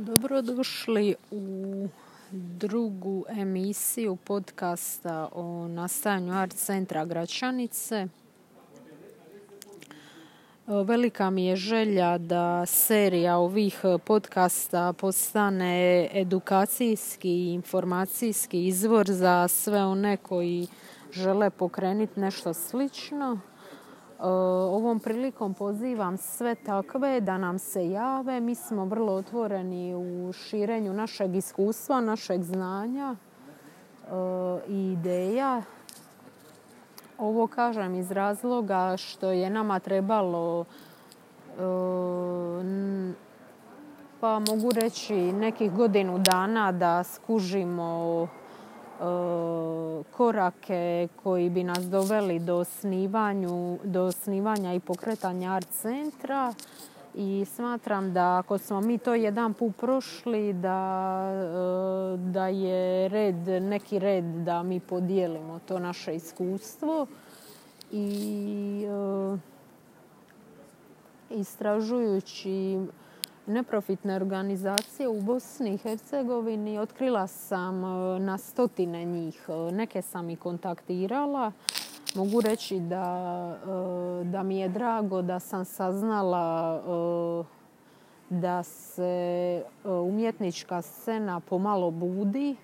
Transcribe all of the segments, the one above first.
Dobrodošli u drugu emisiju podcasta o nastajanju Art centra Gračanice. Velika mi je želja da serija ovih podcasta postane edukacijski i informacijski izvor za sve one koji žele pokrenuti nešto slično. E, ovom prilikom pozivam sve takve da nam se jave. Mi smo vrlo otvoreni u širenju našeg iskustva, našeg znanja i ideja. Ovo kažem iz razloga što je nama trebalo e, pa mogu reći nekih godinu dana da skužimo korake koji bi nas doveli do, snivanju, do osnivanja i pokretanja art centra. I smatram da ako smo mi to jedan put prošli da, e, da je red, neki red da mi podijelimo to naše iskustvo. I e, istražujući neprofitne organizacije u Bosni i Hercegovini. Otkrila sam e, na stotine njih. E, neke sam i kontaktirala. Mogu reći da, e, da mi je drago da sam saznala da se umjetnička scena pomalo budi.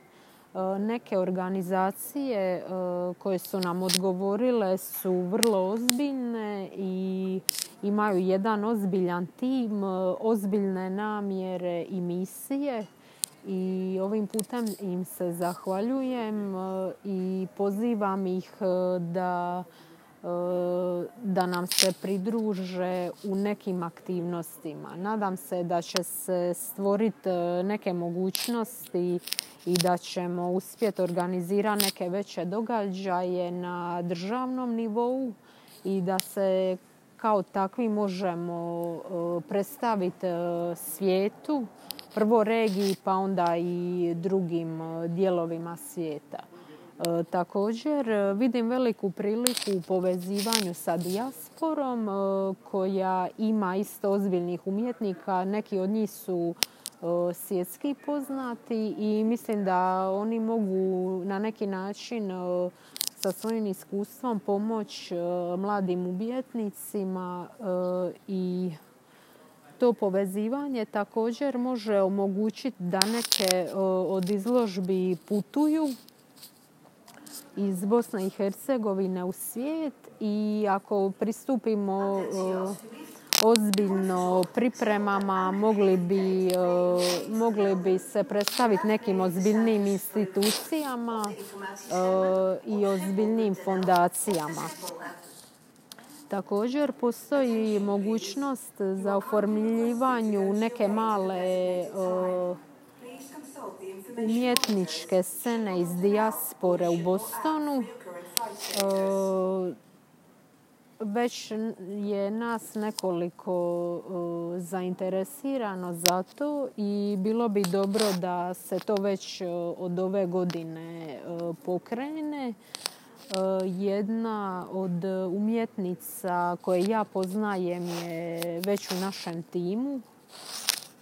Neke organizacije koje su nam odgovorile su vrlo ozbiljne i imaju jedan ozbiljan tim, e, ozbiljne namjere i misije. I ovim putem im se zahvaljujem e, i pozivam ih e, da, da nam se pridruže u nekim aktivnostima. Nadam se da će se stvoriti neke mogućnosti i da ćemo uspjeti organizirati neke veće događaje na državnom nivou i da se kao takvi možemo e, predstaviti e, svijetu, prvo regiji pa onda i drugim e, dijelovima svijeta. Također vidim veliku priliku u povezivanju sa dijasporom koja ima isto ozbiljnih umjetnika. Neki od njih su svjetski poznati i mislim da oni mogu na neki način sa svojim iskustvom pomoć e, mladim umjetnicima e, i to povezivanje također može omogućiti da neke e, od izložbi putuju iz Bosne i Hercegovine u svijet i ako pristupimo ozbiljno pripremama mogli bi, e, mogli bi se predstaviti nekim ozbiljnim institucijama e, i ozbiljnim fondacijama. Također postoji mogućnost za oformljivanju neke male e, umjetničke scene iz dijaspore u Bostonu već je nas nekoliko zainteresirano za to i bilo bi dobro da se to već od ove godine pokrene. Jedna od umjetnica koje ja poznajem je već u našem timu,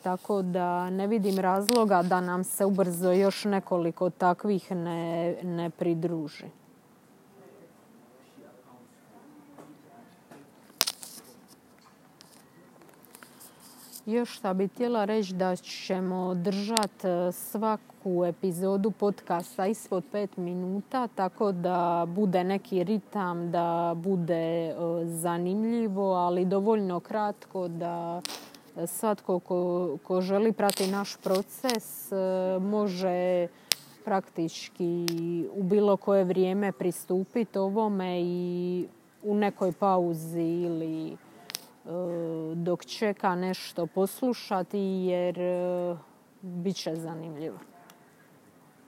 tako da ne vidim razloga da nam se ubrzo još nekoliko takvih ne, ne pridruži. Još šta bi htjela reći da ćemo držati e, svaku epizodu podcasta ispod pet minuta, tako da bude neki ritam, da bude e, zanimljivo, ali dovoljno kratko da svatko ko, ko želi prati naš proces e, može praktički u bilo koje vrijeme pristupiti ovome i u nekoj pauzi ili dok čeka nešto poslušati jer e, bit će zanimljivo.